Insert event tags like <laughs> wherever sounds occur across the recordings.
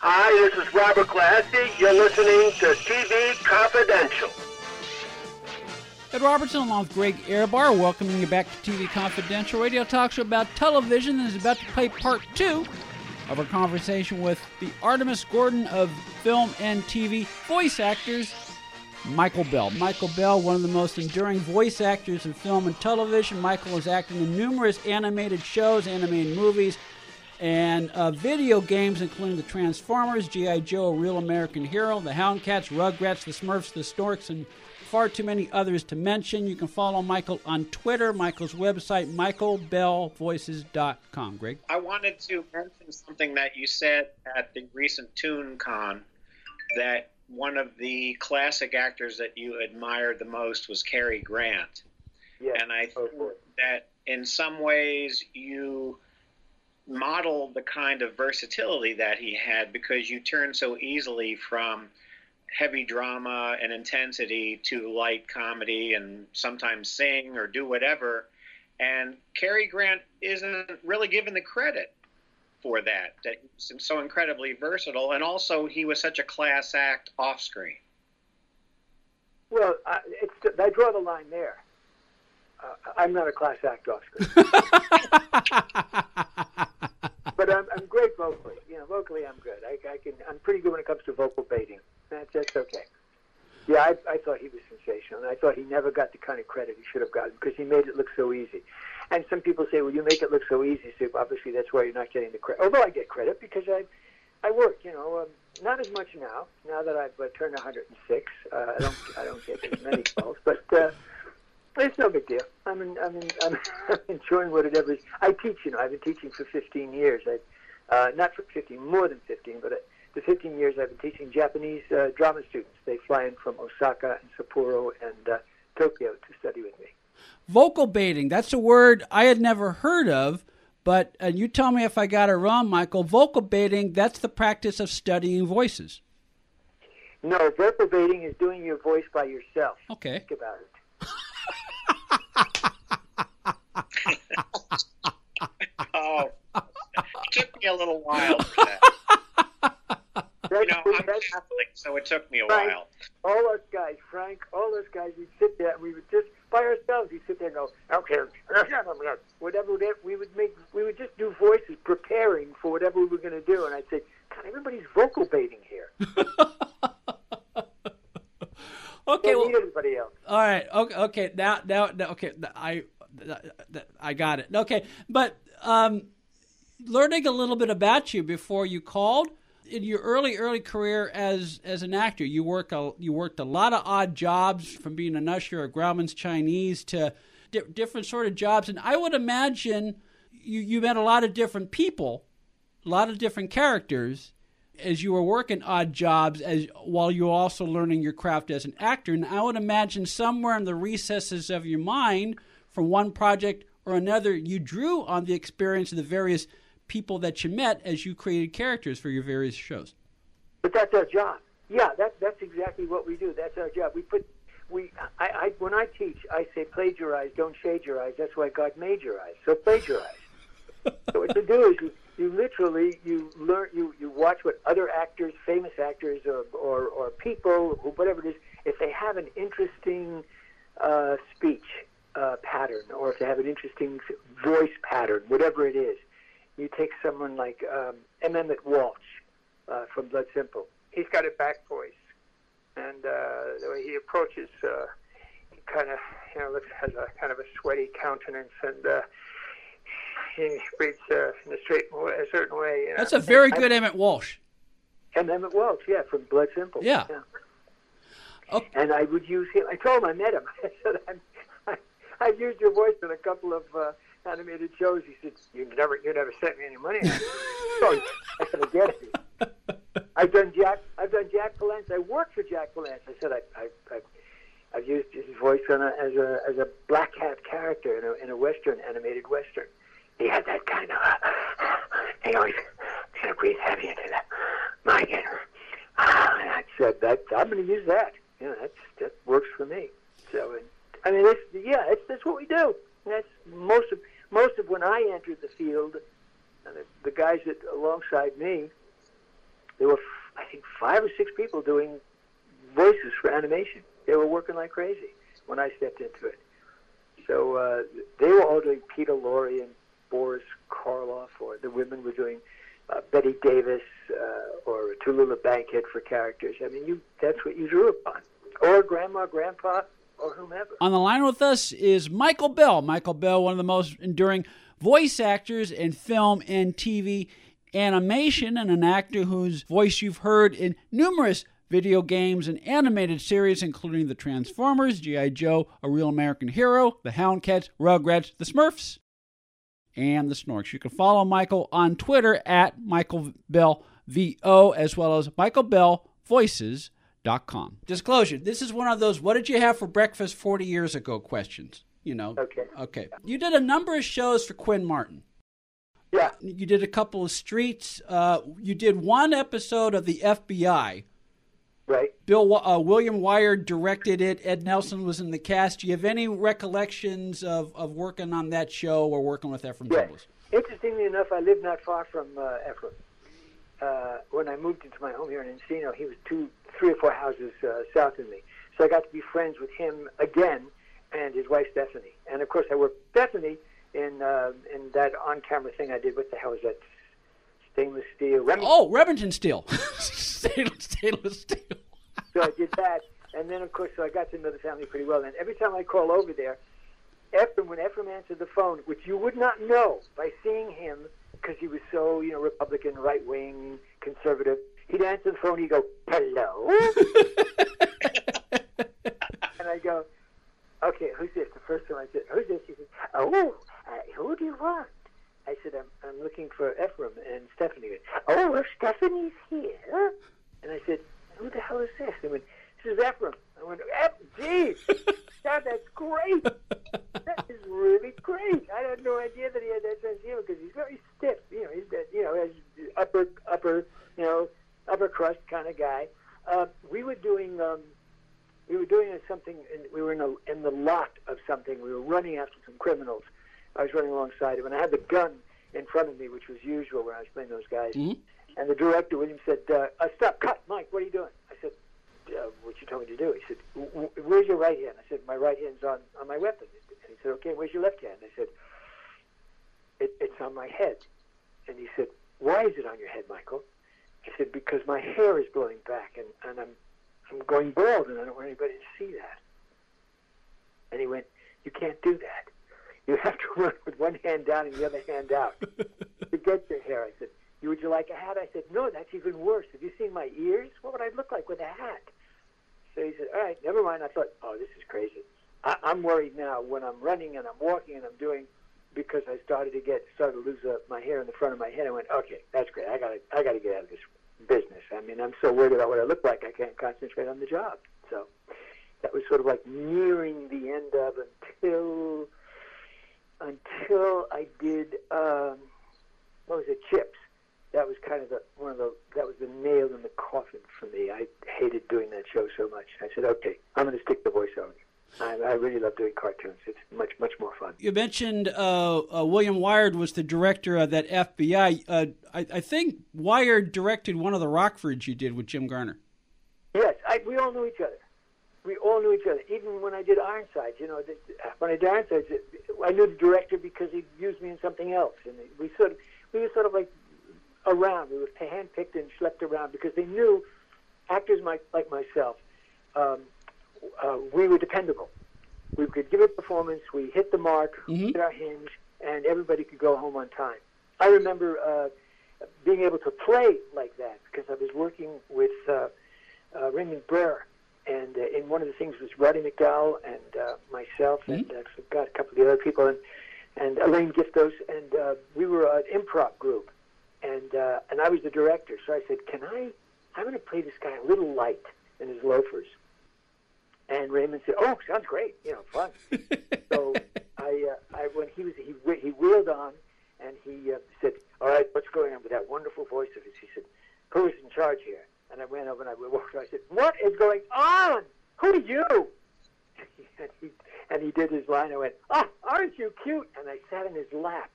Hi, this is Robert Classy. You're listening to TV Confidential. Ed Robertson along with Greg Ehrbar welcoming you back to TV Confidential Radio Talk Show about television and is about to play part two of our conversation with the Artemus Gordon of film and TV voice actors, Michael Bell. Michael Bell, one of the most enduring voice actors in film and television. Michael has acted in numerous animated shows, animated movies, and uh, video games, including the Transformers, G.I. Joe, Real American Hero, the Houndcats, Rugrats, the Smurfs, the Snorks, and far too many others to mention. You can follow Michael on Twitter, Michael's website, michaelbellvoices.com. Greg? I wanted to mention something that you said at the recent ToonCon that one of the classic actors that you admired the most was Cary Grant. Yeah. And I think that in some ways you modeled the kind of versatility that he had because you turn so easily from heavy drama and intensity to light comedy and sometimes sing or do whatever. And Cary Grant isn't really given the credit for that, that he's so incredibly versatile. And also, he was such a class act off screen. Well, I, it's, I draw the line there. Uh, I'm not a class act off screen. <laughs> but I'm, I'm great vocally. You know, vocally I'm good. I, I can. I'm pretty good when it comes to vocal baiting. That's that's okay. Yeah, I, I thought he was sensational, and I thought he never got the kind of credit he should have gotten because he made it look so easy. And some people say, "Well, you make it look so easy, so obviously that's why you're not getting the credit." Although I get credit because I, I work. You know, um, not as much now. Now that I've uh, turned 106, uh, I don't I don't get as many calls, but. Uh, it's no big deal. I'm in, I'm, in, I'm, <laughs> enjoying whatever it is. I teach, you know. I've been teaching for 15 years. I, uh, not for 15, more than 15, but uh, the 15 years I've been teaching Japanese uh, drama students. They fly in from Osaka and Sapporo and uh, Tokyo to study with me. Vocal baiting, that's a word I had never heard of, but uh, you tell me if I got it wrong, Michael. Vocal baiting, that's the practice of studying voices. No, vocal baiting is doing your voice by yourself. Okay. Think about it. <laughs> <laughs> it took me a little <laughs> while for that. You know, I'm Catholic, so it took me a Frank, while. all us guys, Frank, all us guys, we'd sit there and we would just by ourselves. We'd sit there and go, okay, whatever we did, we would make, we would just do voices, preparing for whatever we were going to do. And I'd say, God, everybody's vocal baiting here. <laughs> Okay, Don't well, need anybody else. all right. Okay, okay. Now, now, now okay. I, I got it. Okay, but um, learning a little bit about you before you called. In your early, early career as as an actor, you work a you worked a lot of odd jobs, from being an usher at Grauman's Chinese to di- different sort of jobs, and I would imagine you you met a lot of different people, a lot of different characters as you were working odd jobs as while you were also learning your craft as an actor. And i would imagine somewhere in the recesses of your mind from one project or another you drew on the experience of the various people that you met as you created characters for your various shows But that's our job. Yeah, that's that's exactly what we do. That's our job. We put we I, I when I teach, I say plagiarize, don't shade your eyes. That's why God made your eyes. So plagiarize. <laughs> so what you do is you, you literally you learn you, you watch what other actors, famous actors or or, or people, who, whatever it is, if they have an interesting uh, speech uh, pattern or if they have an interesting voice pattern, whatever it is, you take someone like um, M. Emmett Walsh uh, from Blood Simple. He's got a back voice, and uh, the way he approaches, uh, he kind of you know looks has a kind of a sweaty countenance, and uh, he breathes uh, in a straight a certain way. You know. that's a very And- good emmett walsh And Emmett Walsh, yeah, from Blood Simple. Yeah. Okay. And I would use him. I told him I met him. <laughs> I said I'm, I, I've used your voice in a couple of uh, animated shows. He said, "You never, you never sent me any money." so I said, "I get it." <laughs> I've done Jack. I've done Jack Palance. I worked for Jack Palance. I said I, I, I I've used his voice on a, as a as a black hat character in a in a western animated western. He had that kind of. Uh, he always kind of breathe heavy into that mic. And, uh, and I said that I'm going to use that. You know, that's that works for me. So, and, I mean, that's yeah, that's that's what we do. That's most of most of when I entered the field. uh, The, guys that alongside me there were I think five or six people doing voices for animation. They were working like crazy when I stepped into it. So uh, they were all doing Peter Lorre and Boris Karloff, or the women were doing uh, Bette Davis uh, or Tallulah Bankhead for characters. I mean, you that's what you drew upon, or grandma, grandpa, or whomever. On the line with us is Michael Bell. Michael Bell, one of the most enduring voice actors in film and TV animation, and an actor whose voice you've heard in numerous video games and animated series, including the Transformers, G.I. Joe, A Real American Hero, The Houndcats, Rugrats, The Smurfs, and The Snorks. You can follow Michael on Twitter at Michael Bell VO, as well as Michael Bell Voices. Com. Disclosure This is one of those what did you have for breakfast 40 years ago questions. You know. Okay. Okay. You did a number of shows for Quinn Martin. Yeah. You did a couple of streets. Uh, you did one episode of the FBI. Right. Bill uh, William Wiard directed it. Ed Nelson was in the cast. Do you have any recollections of, of working on that show or working with Efrem yes. Zimbalist? Interestingly enough, I live not far from uh, Efrem. Uh, when I moved into my home here in Encino, he was two, three or four houses uh, south of me. So I got to be friends with him again and his wife Stephanie. And of course, I worked with Stephanie in uh, in that on-camera thing I did. What the hell is that? Stainless steel. Remington. Oh, Remington Steele. <laughs> stainless, stainless steel. so I did that, and then of course, so I got to know the family pretty well. And every time I call over there, Efrem, when Efrem answered the phone, which you would not know by seeing him because he was so, you know, Republican, right wing, conservative. He'd answer the phone. He'd go, "Hello," <laughs> and I go, "Okay, who's this?" The first time I said, "Who's this?" He said, "Oh, uh, who do you want?" I said, "I'm I'm looking for Efrem and Stephanie." Went, oh, well, Stephanie's here. And I said, "Who the hell is this?" They went, "This is Efrem." I went, "Geez, <laughs> God, that's great." that is really great. I had no idea that he had that sense of humor because he's very stiff. You know, he's that you know, has upper upper you know upper crust kind of guy. Uh, we were doing um, we were doing something. In, we were in, a, in the lot of something. We were running after some criminals. I was running alongside him, and I had the gun in front of me, which was usual when I was playing those guys. Mm-hmm. And the director, William, said, uh, uh, "Stop, cut, Mike. What are you doing?" Uh, "What you told me to do." He said, "Where's your right hand?" I said, "My right hand's on on my weapon." And he said, "Okay, where's your left hand?" I said, it, "It's on my head." And he said, "Why is it on your head, Michael?" I said, "Because my hair is blowing back, and, and I'm I'm going bald, and I don't want anybody to see that." And he went, "You can't do that. You have to <laughs> run with one hand down and the other hand out <laughs> to get your hair." I said, would you like a hat?" I said, "No, that's even worse. Have you seen my ears? What would I look like with a hat?" So he said, "All right, never mind." I thought, "Oh, this is crazy." I, I'm worried now when I'm running and I'm walking and I'm doing because I started to get started to lose uh, my hair in the front of my head. I went, "Okay, that's great. I got to I got to get out of this business. I mean, I'm so worried about what I look like, I can't concentrate on the job." So that was sort of like nearing the end of until until I did um, what was it, Chips. That was kind of the one of the that was the nail in the coffin for me. I hated doing that show so much. I said, okay, I'm going to stick to voiceover. I, I really love doing cartoons. It's much much more fun. You mentioned uh, uh, William Wiard was the director of that FBI. Uh, I, I, think Wiard directed one of the Rockfords you did with Jim Garner. Yes, I, we all knew each other. We all knew each other. Even when I did Ironsides, you know, the, when I did Ironsides, I knew the director because he used me in something else, and we sort of we were sort of like around. We were handpicked and schlepped around because they knew actors like like myself. Um, uh, we were dependable. We could give a performance, we hit the mark, mm-hmm. hit our hinge, and everybody could go home on time. I remember uh, being able to play like that because I was working with uh, uh, Raymond Burr, and uh, in one of the things was Roddy McDowall and uh, myself, mm-hmm. and uh, I forgot a couple of the other people, and, and Elaine Giftos, and uh, we were an improv group, and uh, and I was the director. So I said, "Can I? I'm going to play this guy a little light in his loafers." And Raymond said, "Oh, sounds great. You know, fun." <laughs> so I, uh, I when he was he he wheeled on, and he uh, said, "All right, what's going on with that wonderful voice of his?" He said, "Who's in charge here?" And I went over and I walked. Over, I said, "What is going on? Who are you?" <laughs> and he and he did his line. I went, "Oh, aren't you cute?" And I sat in his lap.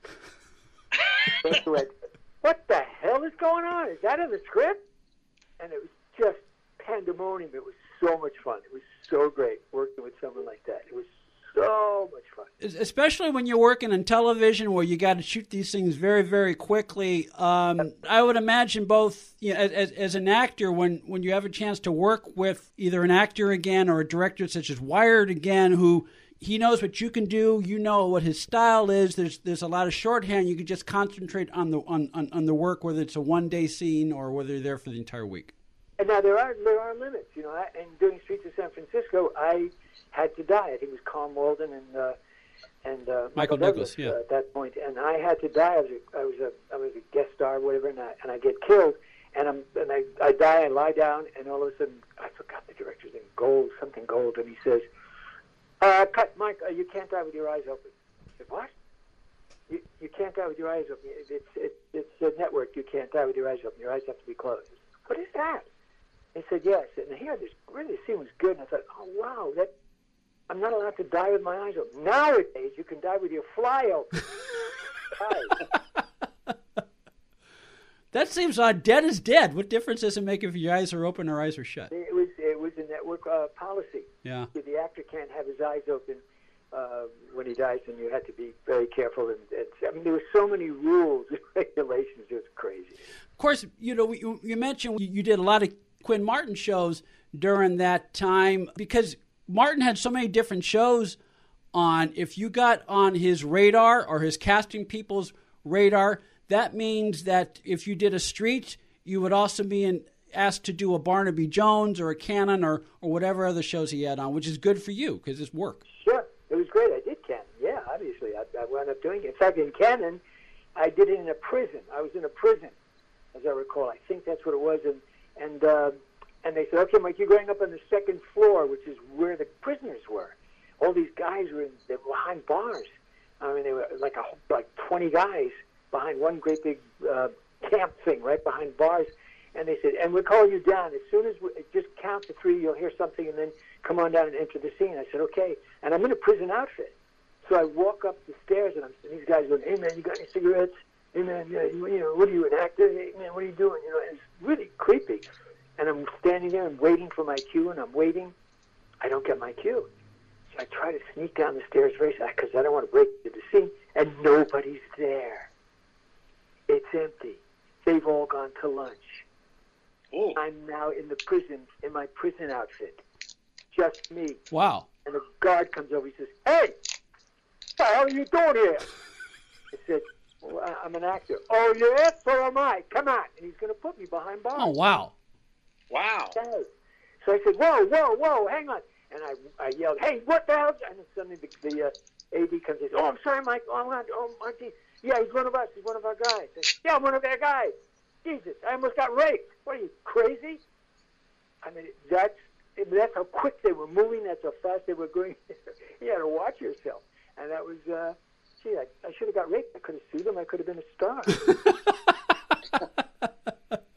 <laughs> "What the hell is going on? Is that in the script?" and it was just pandemonium. It was so much fun. It was so great working with someone like that. It was so much fun. Especially when you're working in television where you got to shoot these things very, very quickly. Um, I would imagine both, you know, as, as an actor, when, when you have a chance to work with either an actor again or a director such as Wiard again, who he knows what you can do. You know what his style is. There's there's a lot of shorthand. You can just concentrate on the on, on, on the work, whether it's a one day scene or whether you're there for the entire week. And now there are there are limits, you know. I, and doing Streets of San Francisco, I had to die. I think it was Karl Malden and uh, and uh, Michael Douglas, yeah. uh, at that point, and I had to die. I was a, I was a I was a guest star, whatever, and I, and I get killed, and I'm and I I die and lie down, and all of a sudden I forgot the director's name, Gold, something Gold, and he says, uh, "Cut, Mike. Uh, you can't die with your eyes open." I said, "What?" You, you can't die with your eyes open. It's it, it's a network. You can't die with your eyes open. Your eyes have to be closed. What is that? He said, yes. And here, this really scene was good. And I thought, oh, wow, that I'm not allowed to die with my eyes open. Nowadays, you can die with your fly open. <laughs> that seems odd. Dead is dead. What difference does it make if your eyes are open or eyes are shut? It was it was a network uh, policy. Yeah. The actor can't have his eyes open uh, when he dies, and you had to be very careful. And, and I mean, there were so many rules and <laughs> regulations. It was crazy. Of course, you know, you, you mentioned you, you did a lot of Quinn Martin shows during that time because Martin had so many different shows on. If you got on his radar or his casting people's radar, that means that if you did a street, you would also be in, asked to do a Barnaby Jones or a Cannon or, or whatever other shows he had on, which is good for you because it's work. Sure, it was great. I did Cannon. Yeah, obviously, I, I wound up doing it. In fact, in Cannon, I did it in a prison. I was in a prison, as I recall. I think that's what it was, and and uh, and they said, okay, Mike, you're going up on the second floor, which is where the prisoners were. All these guys were, in, were behind bars. I mean, they were like a, like 20 guys behind one great big uh, camp thing right behind bars. And they said, and we'll call you down as soon as we just count to three. You'll hear something, and then come on down and enter the scene. I said, okay. And I'm in a prison outfit, so I walk up the stairs, and, I'm, and these guys going, hey man, you got any cigarettes? Hey man, yeah, you, you know, what are you an actor? Hey man, what are you doing? You know, it's really creepy. And I'm standing there and waiting for my cue, and I'm waiting. I don't get my cue. So I try to sneak down the stairs very because I don't want to break into the scene, and nobody's there. It's empty. They've all gone to lunch. Ooh. I'm now in the prison in my prison outfit. Just me. Wow. And the guard comes over. He says, "Hey, what the hell are you doing here?" <laughs> I said, well, I- "I'm an actor." "Oh, yes, so am I. Come on." And he's going to put me behind bars. Oh, wow. Wow. guys. So I said, "Whoa, whoa, whoa, hang on!" And I, I yelled, "Hey, what the hell?" And then suddenly the, the uh, AD comes in. Oh, I'm sorry, Mike. Oh, I'm not. Oh, Auntie. Yeah, he's one of us. He's one of our guys. Said, yeah, I'm one of their guys. Jesus, I almost got raped. What are you crazy? I mean, that's that's how quick they were moving. That's how fast they were going. <laughs> you had to watch yourself. And that was, uh, gee, I, I should have got raped. I could have sued them. I could have been a star.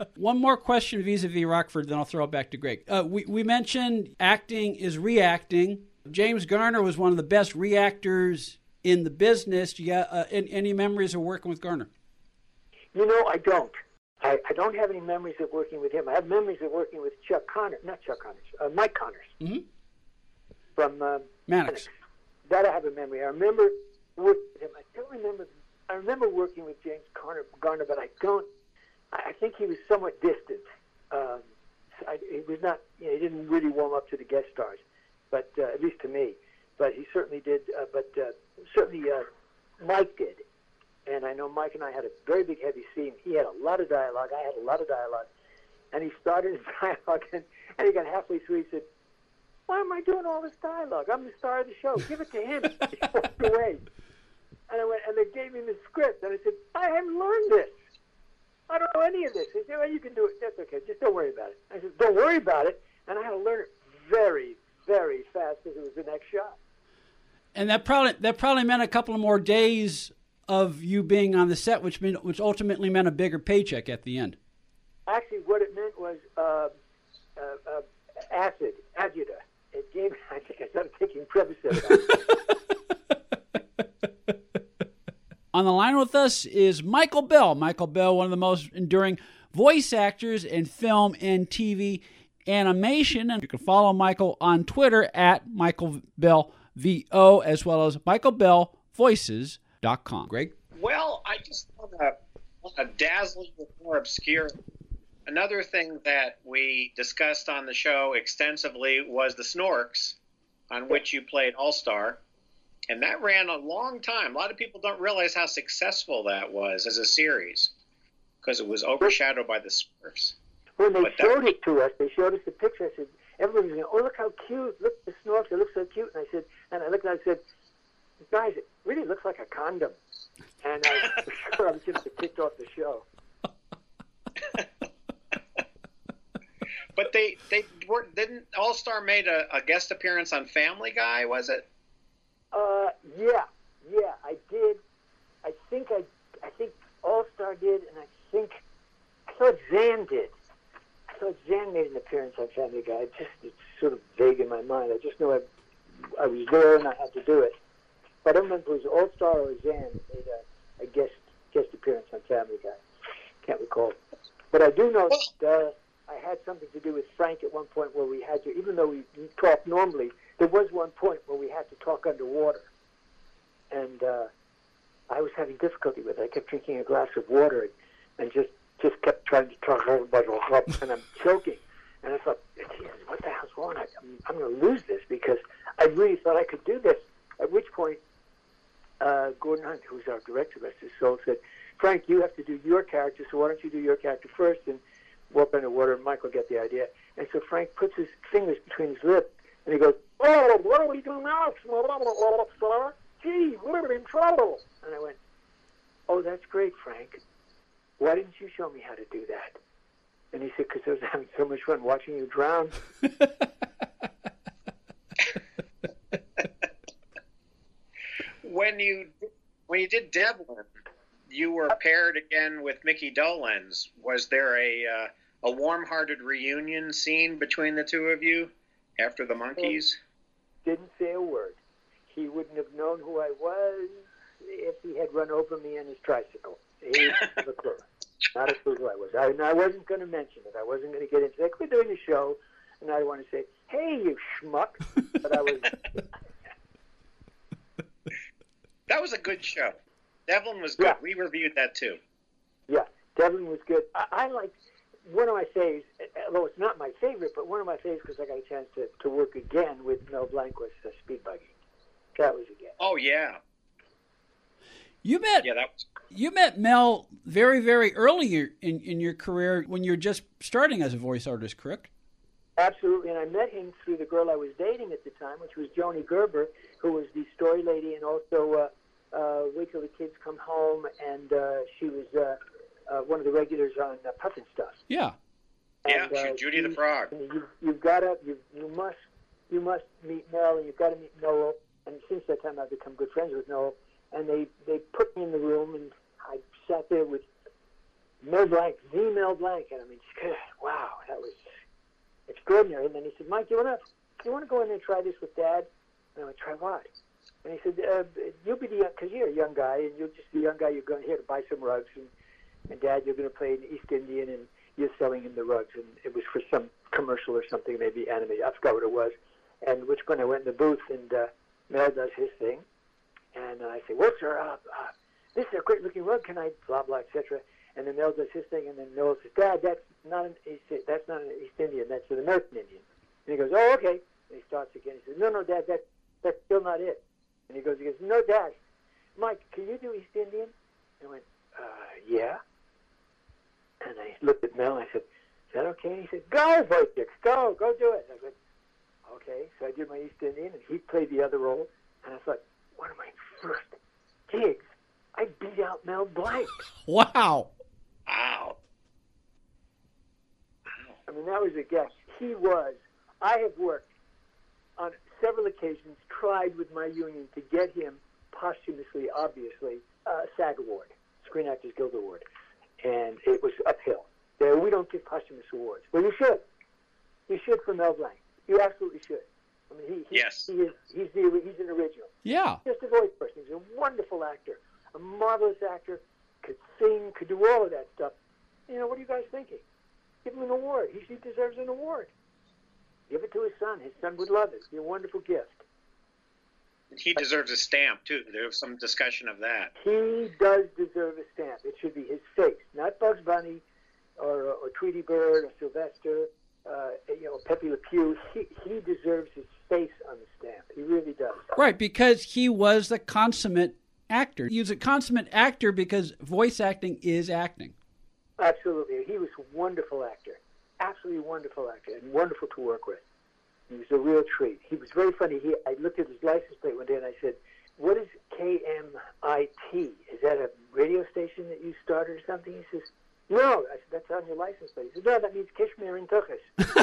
<laughs> One more question vis-a-vis Rockford, then I'll throw it back to Greg. Uh, we, we mentioned acting is reacting. James Garner was one of the best reactors in the business. You uh, any, any memories of working with Garner? You know, I don't. I, I don't have any memories of working with him. I have memories of working with Chuck Connors, not Chuck Connors, uh, Mike Connors Mhm. from um, Mannix. That I have a memory. I remember working with him. I don't remember. I remember working with James Garner, Garner but I don't. I I think he was somewhat distant. Um, I, he was not. You know, he didn't really warm up to the guest stars, but uh, at least to me. But he certainly did. Uh, but uh, certainly uh, Mike did. And I know Mike and I had a very big, heavy scene. He had a lot of dialogue. I had a lot of dialogue. And he started his <laughs> dialogue, and, and he got halfway through. He said, "Why am I doing all this dialogue? I'm the star of the show. Give it to him." <laughs> he walked away. And I went, and they gave me the script, and I said, "I haven't learned this. I don't know any of this." He said, "Well, you can do it. That's okay. Just don't worry about it." I said, "Don't worry about it." And I had to learn it very, very fast because it was the next shot. And that probably that probably meant a couple of more days of you being on the set, which mean, which ultimately meant a bigger paycheck at the end. Actually, what it meant was uh, uh, uh, acid, agita. It gave. <laughs> I think I started taking Prevacid. <laughs> On the line with us is Michael Bell. Michael Bell, one of the most enduring voice actors in film and TV animation. And you can follow Michael on Twitter at Michael Bell VO as well as michaelbellvoices.com. Greg? Well, I just want to, want to dazzle you more obscure. Another thing that we discussed on the show extensively was the Snorks, on which you played All Star. And that ran a long time. A lot of people don't realize how successful that was as a series because it was overshadowed by the Smurfs. When they But that- showed it to us, they showed us the picture. I said, everybody was going, "Oh, look how cute! Look at the snorks. they look so cute." And I said, and I looked and I said, "Guys, it really looks like a condom." And I <laughs> was sure I was going to get kicked off the show. But they they were didn't All Star made a, a guest appearance on Family Guy, was it? Uh, yeah, yeah, I did. I think I, I think All Star did, and I think I thought Zan did. I thought Zan made an appearance on Family Guy. It just it's sort of vague in my mind. I just know I, I was there and I had to do it. Don't remember if it was All Star or Zan made a, a guest guest appearance on Family Guy. Can't recall. But I do know that uh, I had something to do with Frank at one point where we had to, even though we talk normally, there was one point where we had to talk underwater, and uh, I was having difficulty with it. I kept drinking a glass of water and, and just just kept trying to talk and I'm choking. And I thought, what the hell's wrong? I, I'm, I'm going to lose this because I really thought I could do this. At which point, uh, Gordon Hunt, who's our director, rest his soul, said, Frank, you have to do your character, so why don't you do your character first and walk underwater, and Michael get the idea. And so Frank puts his fingers between his lips, and he goes, oh, what do we do now? Gee, we're in trouble. And I went, oh, that's great, Frank. Why didn't you show me how to do that? And he said, because I was having so much fun watching you drown. <laughs> When you when you did Devlin, you were paired again with Mickey Dolenz. Was there a uh, a warm-hearted reunion scene between the two of you after the Monkees? Didn't say a word. He wouldn't have known who I was if he had run over me on his tricycle. He a <laughs> clue. Not a clue who I was. I, I wasn't going to mention it. I wasn't going to get into it. We're doing a show, and I want to say, hey, you schmuck. But I was, <laughs> That was a good show. Devlin was good. Yeah. We reviewed that too. yeah, Devlin was good. I, I like one of my faves, although it's not my favorite, but one of my faves because I got a chance to, to work again with Mel Blanc was uh, Speed Buggy. That was again. Oh yeah, You met yeah. That was you met Mel very very early in in your career when you're just starting as a voice artist, correct? Absolutely, and I met him through the girl I was dating at the time, which was Joni Gerber, who was the story lady and also uh, uh, Wait Till the Kids Come Home, and uh, she was uh, uh, one of the regulars on uh, Pufnstuf. Yeah. yeah. And, uh, she- Judy the Frog. and You, you've got to, you, you must, you must meet Mel, and you've got to meet Noel. And since that time, I've become good friends with Noel. And they, they put me in the room, and I sat there with Mel Blanc, the Mel Blanc, and I mean, wow, that was extraordinary. And then he said, Mike, you wanna, you wanna go in there and try this with Dad? And I went, try what? And he said, uh, you'll be the young, because you're a young guy, and you're just the young guy. You're going here to buy some rugs, and, and Dad, you're going to play an East Indian, and you're selling him the rugs. And it was for some commercial or something, maybe animated. I forgot what it was. And which point I went in the booth, and uh, Mel does his thing, and I say, well, sir, uh, uh, this is a great-looking rug. Can I blah blah etc. And then Mel does his thing, and then Noel says, Dad, that's not an said, that's not an East Indian. That's an American Indian. And he goes, Oh, okay. And he starts again. He says, No, no, Dad, that that's still not it. And he goes, He goes, No, Dad, Mike, can you do East Indian? And I went, uh, Yeah. And I looked at Mel. and I said, Is that okay? And he said, Go, Wojciech, go, go do it. And I went, Okay. So I did my East Indian, and he played the other role. And I thought, one of my first gigs, I beat out Mel Blanc. Wow. Wow. I mean, that was a guess. He was. I have worked on several occasions, tried with my union to get him posthumously, obviously, a SAG award, Screen Actors Guild Award, and it was uphill. There, we don't give posthumous awards. Well, you should. You should for Mel Blanc. You absolutely should. I mean, he, he, Yes. he is. He's the. He's an original. Yeah. Just a voice person. He's a wonderful actor, a marvelous actor. Could sing, could do all of that stuff. You know, what are you guys thinking? Give him an award. He, he deserves an award. Give it to his son. His son would love it. It'd be a wonderful gift. He deserves a stamp too. There was some discussion of that. He does deserve a stamp. It should be his face, not Bugs Bunny or, or Tweety Bird or Sylvester, uh, you know, Pepe Le Pew. He, he deserves his face on the stamp. He really does. Right, because he was the consummate actor. He was a consummate actor because voice acting is acting. Absolutely. He was a wonderful actor. Absolutely wonderful actor and wonderful to work with. He was a real treat. He was very funny. He, I looked at his license plate one day and I said, what is KMIT? Is that a radio station that you started or something? He says, no. I said, that's on your license plate. He said, no, that means Kashmir and Turkish." <laughs>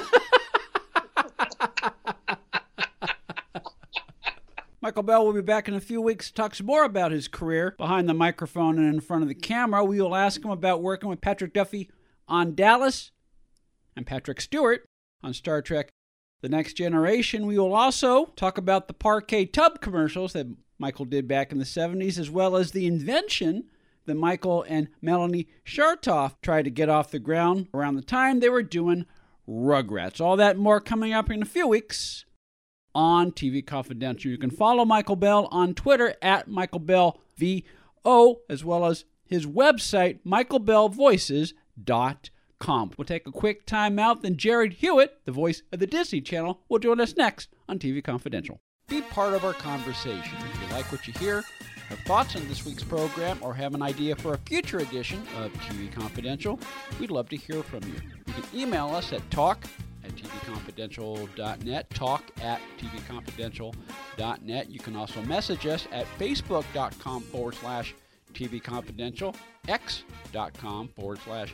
Michael Bell will be back in a few weeks to talk some more about his career behind the microphone and in front of the camera. We will ask him about working with Patrick Duffy on Dallas and Patrick Stewart on Star Trek The Next Generation. We will also talk about the Parkay tub commercials that Michael did back in the 70s, as well as the invention that Michael and Melanie Chartoff tried to get off the ground around the time they were doing Rugrats. All that more coming up in a few weeks on TV Confidential. You can follow Michael Bell on Twitter at Michael Bell VO, as well as his website, michaelbellvoices.com. We'll take a quick time out, then Jared Hewitt, the voice of the Disney Channel, will join us next on TV Confidential. Be part of our conversation. If you like what you hear, have thoughts on this week's program, or have an idea for a future edition of TV Confidential, we'd love to hear from you. You can email us at talk at tvconfidential.net, talk at tvconfidential.net. You can also message us at facebook.com forward slash tvconfidential, x.com forward slash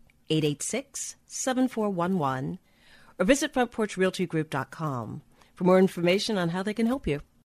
886 7411 or visit frontporchrealtygroup.com for more information on how they can help you.